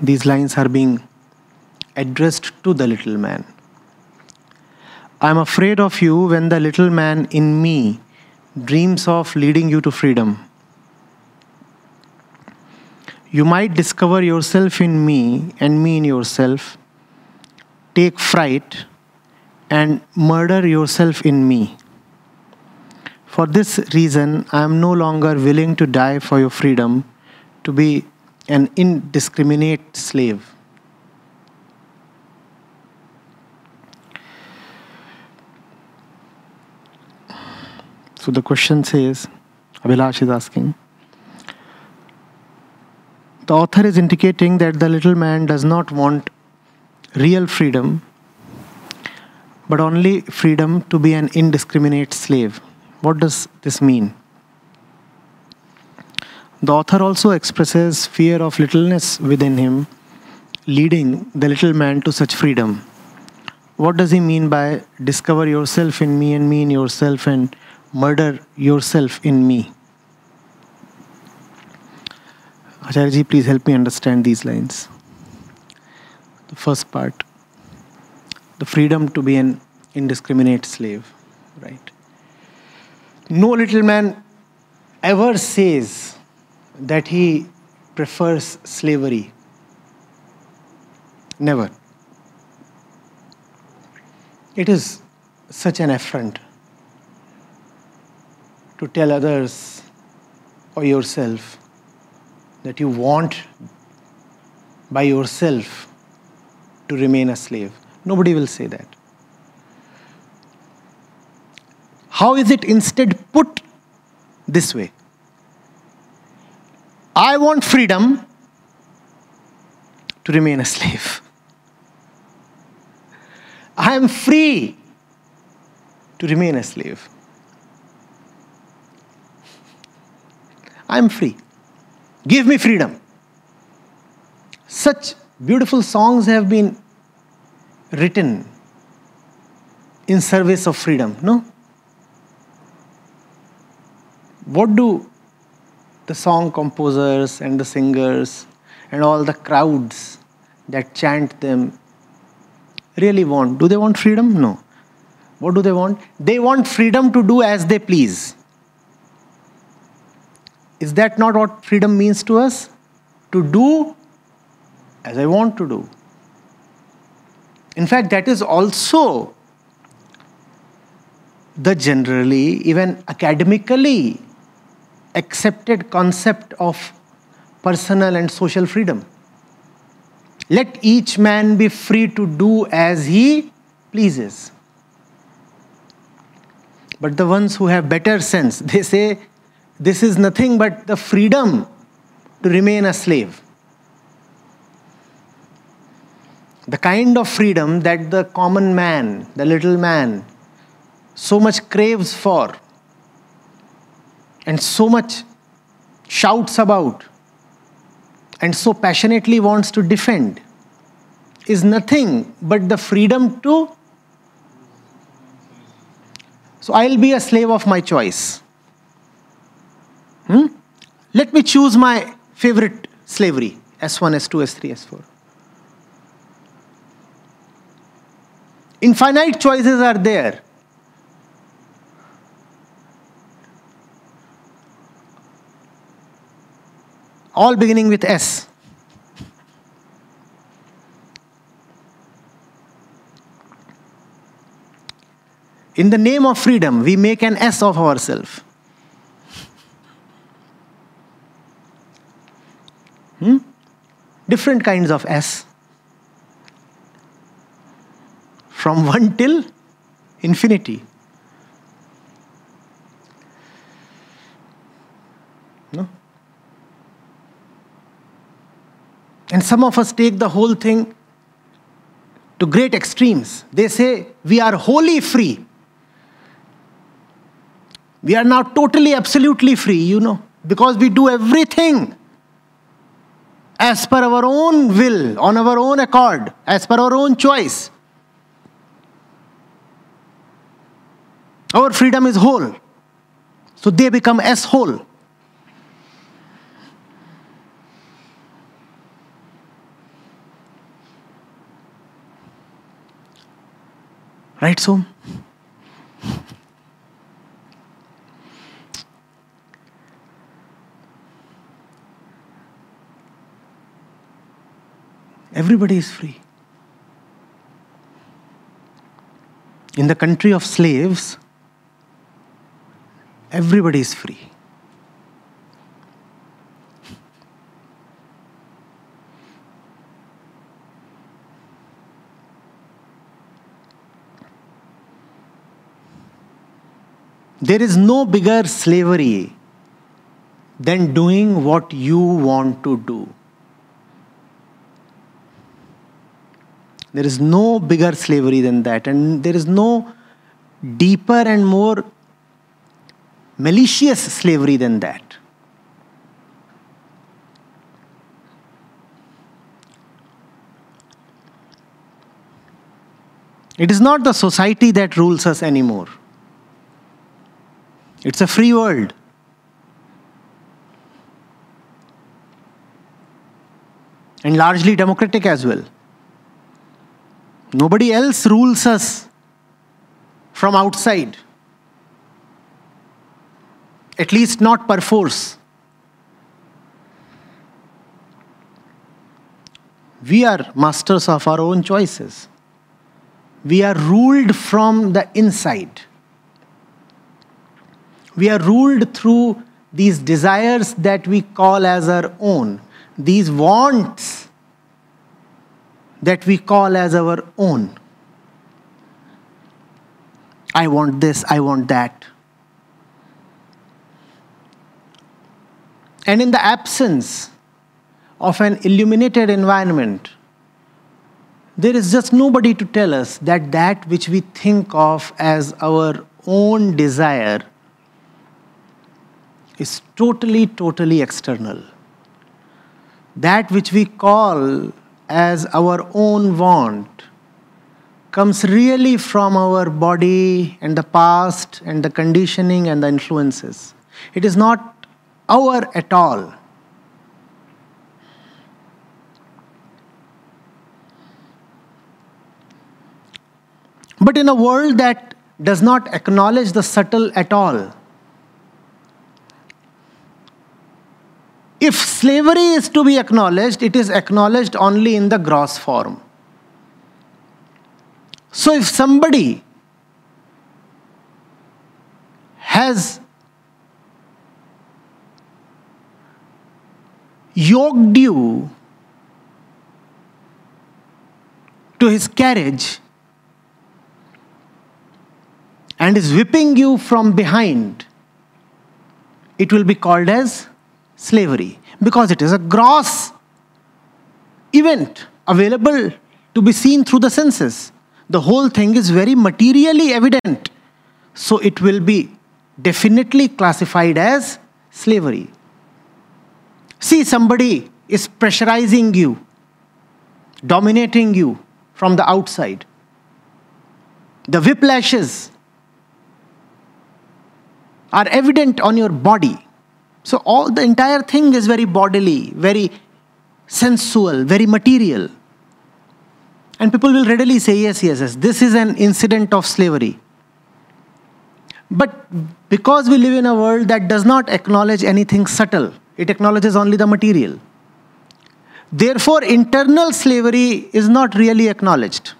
these lines are being addressed to the little man. I am afraid of you when the little man in me dreams of leading you to freedom. You might discover yourself in me and me in yourself, take fright, and murder yourself in me. For this reason, I am no longer willing to die for your freedom, to be an indiscriminate slave. So the question says, Abhilash is asking, the author is indicating that the little man does not want real freedom, but only freedom to be an indiscriminate slave. What does this mean? The author also expresses fear of littleness within him, leading the little man to such freedom. What does he mean by discover yourself in me and me in yourself and murder yourself in me? Acharya please help me understand these lines. The first part the freedom to be an indiscriminate slave, right? No little man ever says that he prefers slavery. Never. It is such an affront to tell others or yourself that you want by yourself to remain a slave. Nobody will say that. How is it instead put this way? I want freedom to remain a slave. I am free to remain a slave. I am free. Give me freedom. Such beautiful songs have been written in service of freedom, no? What do the song composers and the singers and all the crowds that chant them really want? Do they want freedom? No. What do they want? They want freedom to do as they please. Is that not what freedom means to us? To do as I want to do. In fact, that is also the generally, even academically accepted concept of personal and social freedom. Let each man be free to do as he pleases. But the ones who have better sense, they say this is nothing but the freedom to remain a slave. The kind of freedom that the common man, the little man, so much craves for and so much shouts about and so passionately wants to defend is nothing but the freedom to. So I'll be a slave of my choice. Hmm? Let me choose my favorite slavery S1, S2, S3, S4. Infinite choices are there. All beginning with S. In the name of freedom, we make an S of ourselves. Hmm? Different kinds of S. From 1 till infinity. And some of us take the whole thing to great extremes. They say, We are wholly free. We are now totally, absolutely free, you know, because we do everything as per our own will, on our own accord, as per our own choice. Our freedom is whole. So they become as whole. Right, so? Everybody is free. In the country of slaves, everybody is free. There is no bigger slavery than doing what you want to do. There is no bigger slavery than that, and there is no deeper and more malicious slavery than that. It is not the society that rules us anymore. It's a free world. And largely democratic as well. Nobody else rules us from outside. At least not perforce. We are masters of our own choices. We are ruled from the inside we are ruled through these desires that we call as our own, these wants that we call as our own. I want this, I want that. And in the absence of an illuminated environment, there is just nobody to tell us that that which we think of as our own desire is totally, totally external. That which we call as our own want comes really from our body and the past and the conditioning and the influences. It is not our at all. But in a world that does not acknowledge the subtle at all, If slavery is to be acknowledged, it is acknowledged only in the gross form. So if somebody has yoked you to his carriage and is whipping you from behind, it will be called as slavery because it is a gross event available to be seen through the senses. The whole thing is very materially evident. So it will be definitely classified as slavery. See, somebody is pressurizing you, dominating you from the outside. The whiplashes are evident on your body. So all the entire thing is very bodily, very sensual, very material. And people will readily say, yes, yes, yes, this is an incident of slavery. But because we live in a world that does not acknowledge anything subtle, it acknowledges only the material. Therefore, internal slavery is not really acknowledged.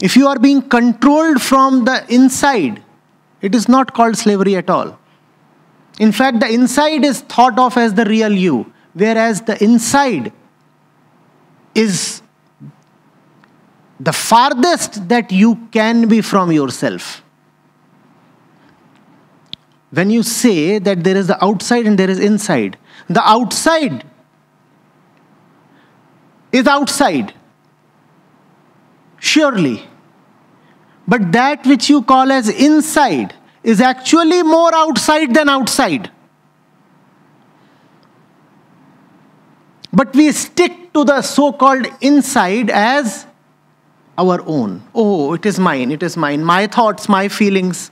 If you are being controlled from the inside, it is not called slavery at all. In fact, the inside is thought of as the real you, whereas the inside is the farthest that you can be from yourself. When you say that there is the outside and there is inside, the outside is outside, surely. But that which you call as inside is actually more outside than outside. But we stick to the so called inside as our own. Oh, it is mine, it is mine. My thoughts, my feelings,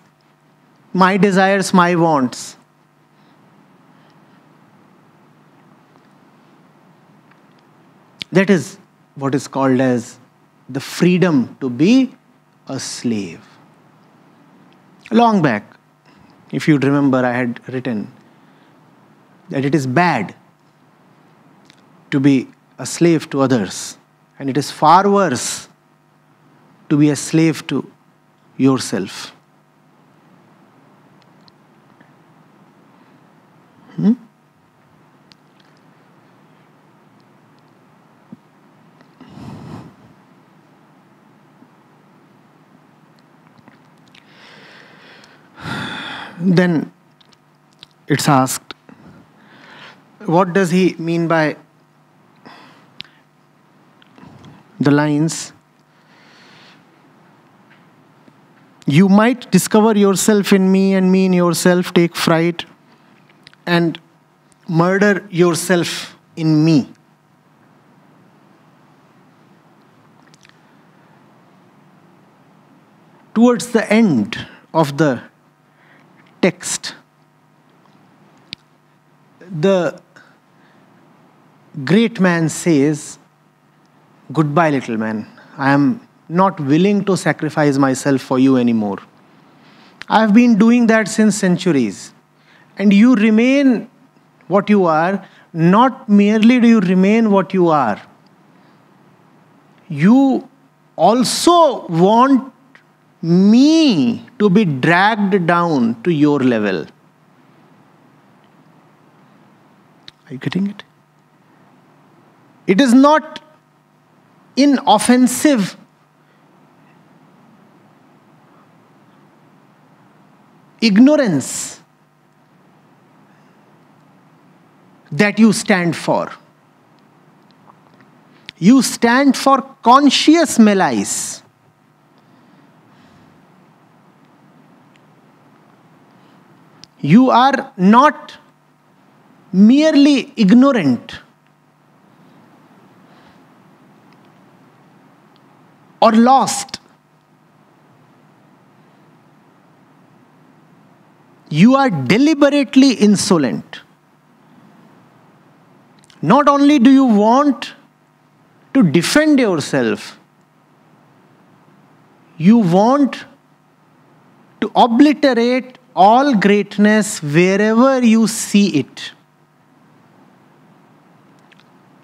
my desires, my wants. That is what is called as the freedom to be a slave. Long back, if you'd remember, I had written that it is bad to be a slave to others, and it is far worse to be a slave to yourself. Hmm? Then it's asked, what does he mean by the lines? You might discover yourself in me and me in yourself, take fright, and murder yourself in me. Towards the end of the text, the great man says, Goodbye, little man. I am not willing to sacrifice myself for you anymore. I have been doing that since centuries. And you remain what you are, not merely do you remain what you are, you also want me to be dragged down to your level. Are you getting it? It is not inoffensive ignorance that you stand for. You stand for conscious malice. You are not merely ignorant or lost. You are deliberately insolent. Not only do you want to defend yourself, you want to obliterate all greatness wherever you see it.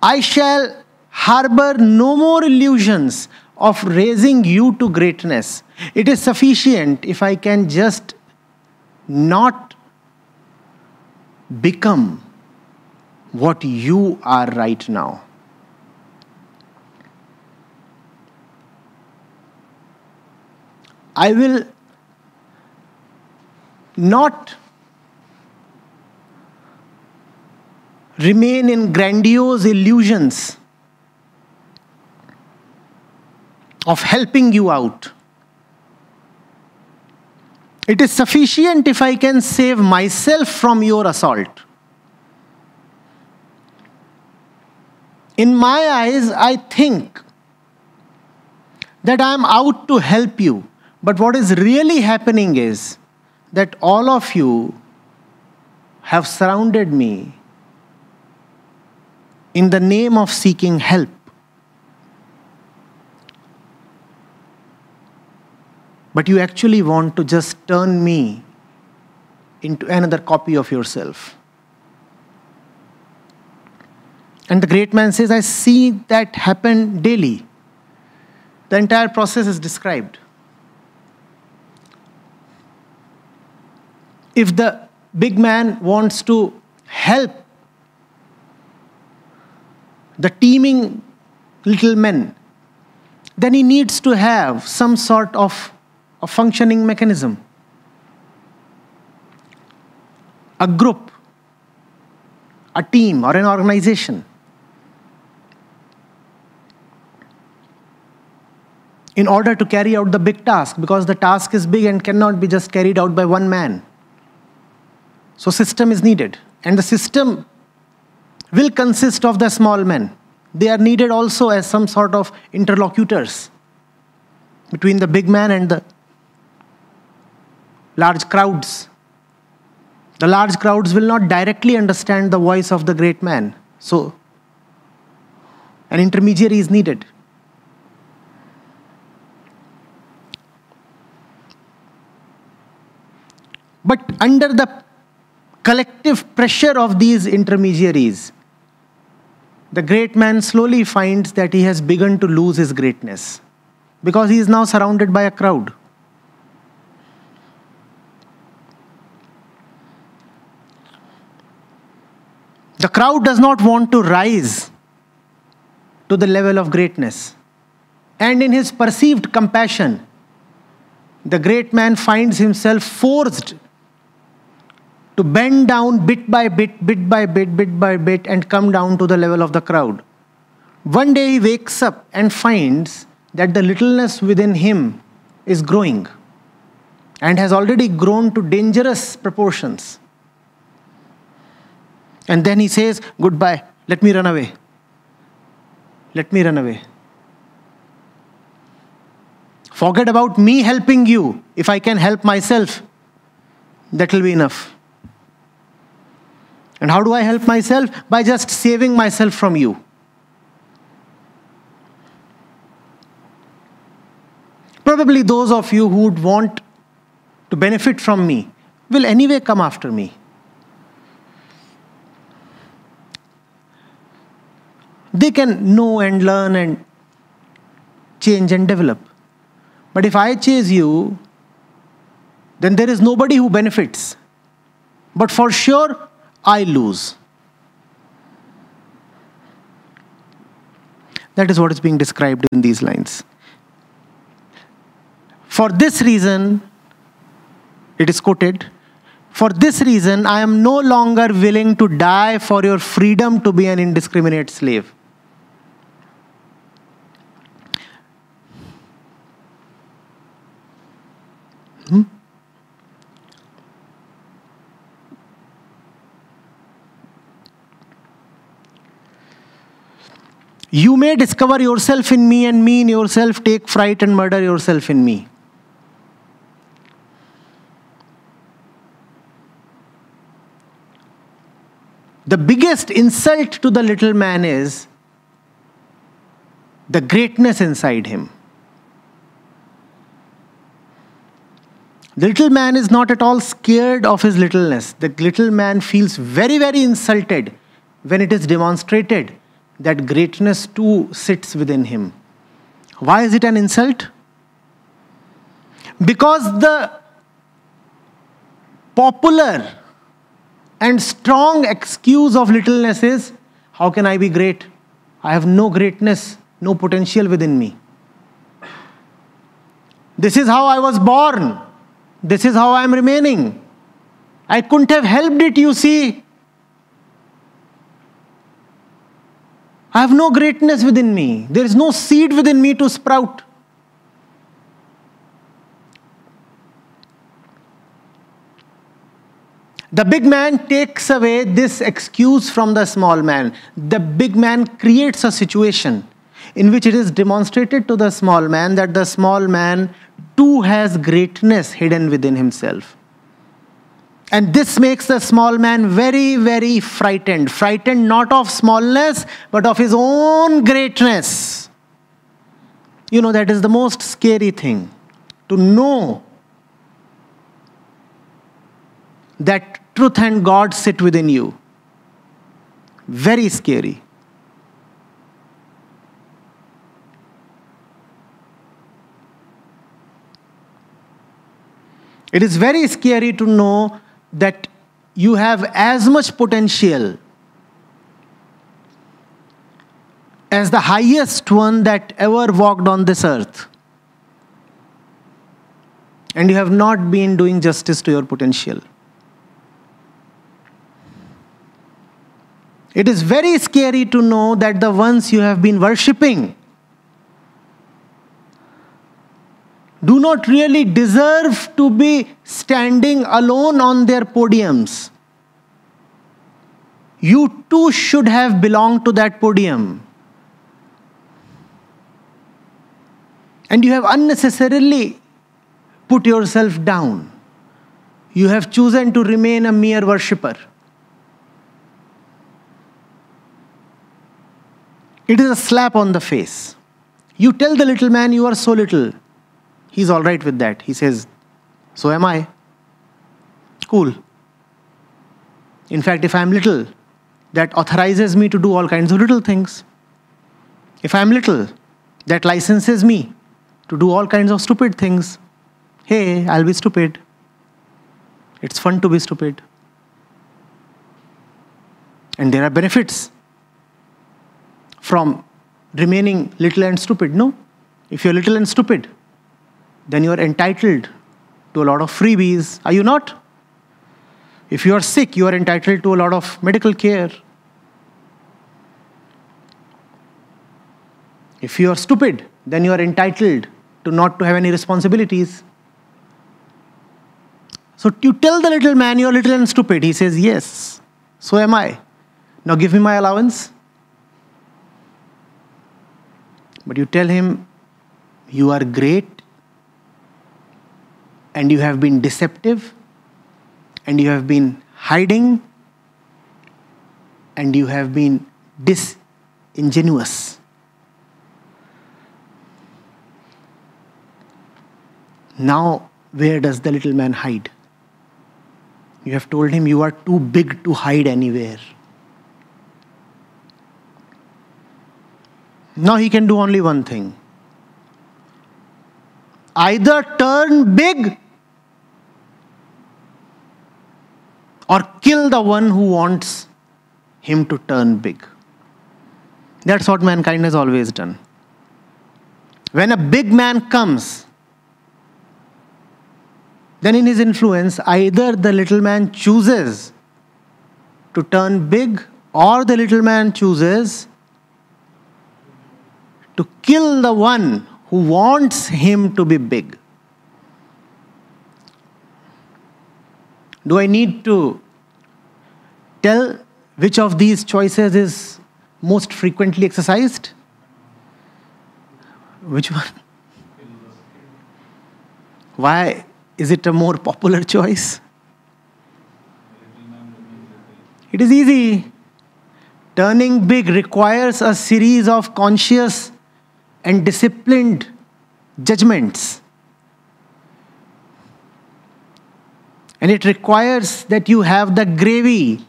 I shall harbor no more illusions of raising you to greatness. It is sufficient if I can just not become what you are right now. I will not remain in grandiose illusions of helping you out. It is sufficient if I can save myself from your assault. In my eyes, I think that I am out to help you. But what is really happening is that all of you have surrounded me in the name of seeking help. But you actually want to just turn me into another copy of yourself. And the great man says, I see that happen daily. The entire process is described. If the big man wants to help the teeming little men, then he needs to have some sort of a functioning mechanism, a group, a team, or an organization. In order to carry out the big task, because the task is big and cannot be just carried out by one man. So system is needed. And the system will consist of the small men. They are needed also as some sort of interlocutors between the big man and the large crowds. The large crowds will not directly understand the voice of the great man. So an intermediary is needed. But under the collective pressure of these intermediaries, the great man slowly finds that he has begun to lose his greatness because he is now surrounded by a crowd. The crowd does not want to rise to the level of greatness. And in his perceived compassion, the great man finds himself forced to bend down bit by bit, bit by bit, bit by bit, and come down to the level of the crowd. One day he wakes up and finds that the littleness within him is growing and has already grown to dangerous proportions. And then he says, Goodbye, let me run away. Let me run away. Forget about me helping you. If I can help myself, that will be enough. And how do I help myself? By just saving myself from you. Probably those of you who would want to benefit from me will anyway come after me. They can know and learn and change and develop. But if I chase you, then there is nobody who benefits. But for sure, I lose. That is what is being described in these lines. For this reason, it is quoted, for this reason, I am no longer willing to die for your freedom to be an indiscriminate slave. Hmm? You may discover yourself in me and me in yourself, take fright and murder yourself in me. The biggest insult to the little man is the greatness inside him. The little man is not at all scared of his littleness. The little man feels very, very insulted when it is demonstrated that greatness too sits within him. Why is it an insult? Because the popular and strong excuse of littleness is how can I be great? I have no greatness, no potential within me. This is how I was born. This is how I am remaining. I couldn't have helped it, you see. I have no greatness within me. There is no seed within me to sprout. The big man takes away this excuse from the small man. The big man creates a situation in which it is demonstrated to the small man that the small man too has greatness hidden within himself. And this makes the small man very, very frightened. Frightened not of smallness, but of his own greatness. You know, that is the most scary thing to know that truth and God sit within you. Very scary. It is very scary to know that you have as much potential as the highest one that ever walked on this earth. And you have not been doing justice to your potential. It is very scary to know that the ones you have been worshipping do not really deserve to be standing alone on their podiums. You too should have belonged to that podium. And you have unnecessarily put yourself down. You have chosen to remain a mere worshipper. It is a slap on the face. You tell the little man, You are so little. He's all right with that. He says, So am I. Cool. In fact, if I'm little, that authorizes me to do all kinds of little things. If I'm little, that licenses me to do all kinds of stupid things. Hey, I'll be stupid. It's fun to be stupid. And there are benefits from remaining little and stupid. No? If you're little and stupid, then you are entitled to a lot of freebies. Are you not? If you are sick, you are entitled to a lot of medical care. If you are stupid, then you are entitled to not to have any responsibilities. So you tell the little man you're little and stupid. He says, Yes, so am I. Now give me my allowance. But you tell him, You are great and you have been deceptive and you have been hiding and you have been disingenuous. Now, where does the little man hide? You have told him you are too big to hide anywhere. Now he can do only one thing either turn big or kill the one who wants him to turn big. That's what mankind has always done. When a big man comes, then in his influence, either the little man chooses to turn big or the little man chooses to kill the one who wants him to be big. Do I need to tell which of these choices is most frequently exercised? Which one? Why is it a more popular choice? It is easy. Turning big requires a series of conscious and disciplined judgments. And it requires that you have the gravy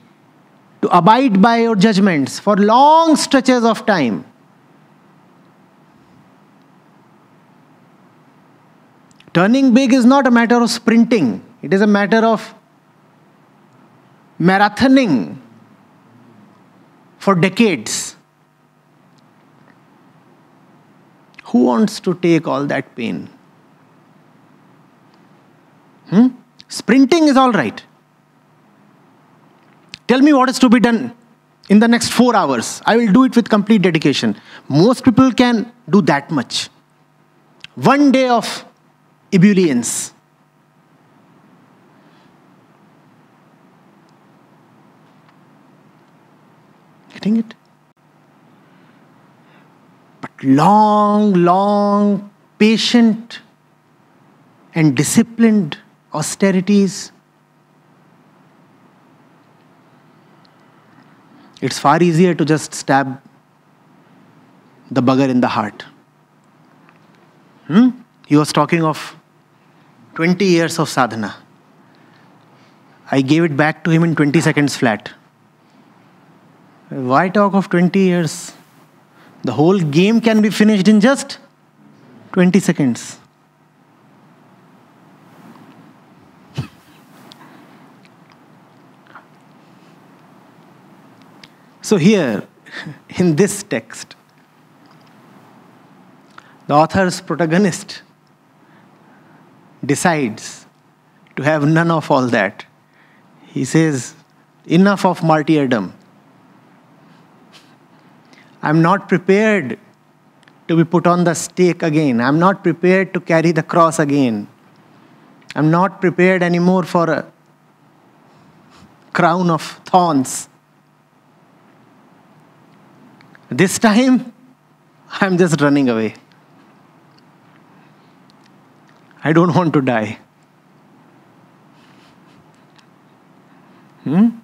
to abide by your judgments for long stretches of time. Turning big is not a matter of sprinting, it is a matter of marathoning for decades. Who wants to take all that pain? Hmm? Sprinting is all right. Tell me what is to be done in the next four hours. I will do it with complete dedication. Most people can do that much. One day of ebullience. Getting it? But long, long, patient, and disciplined austerities. It's far easier to just stab the bugger in the heart. Hmm? He was talking of 20 years of sadhana. I gave it back to him in 20 seconds flat. Why talk of 20 years? The whole game can be finished in just 20 seconds. So, here in this text, the author's protagonist decides to have none of all that. He says, Enough of martyrdom. I'm not prepared to be put on the stake again. I'm not prepared to carry the cross again. I'm not prepared anymore for a crown of thorns. This time, I'm just running away. I don't want to die. Hmm?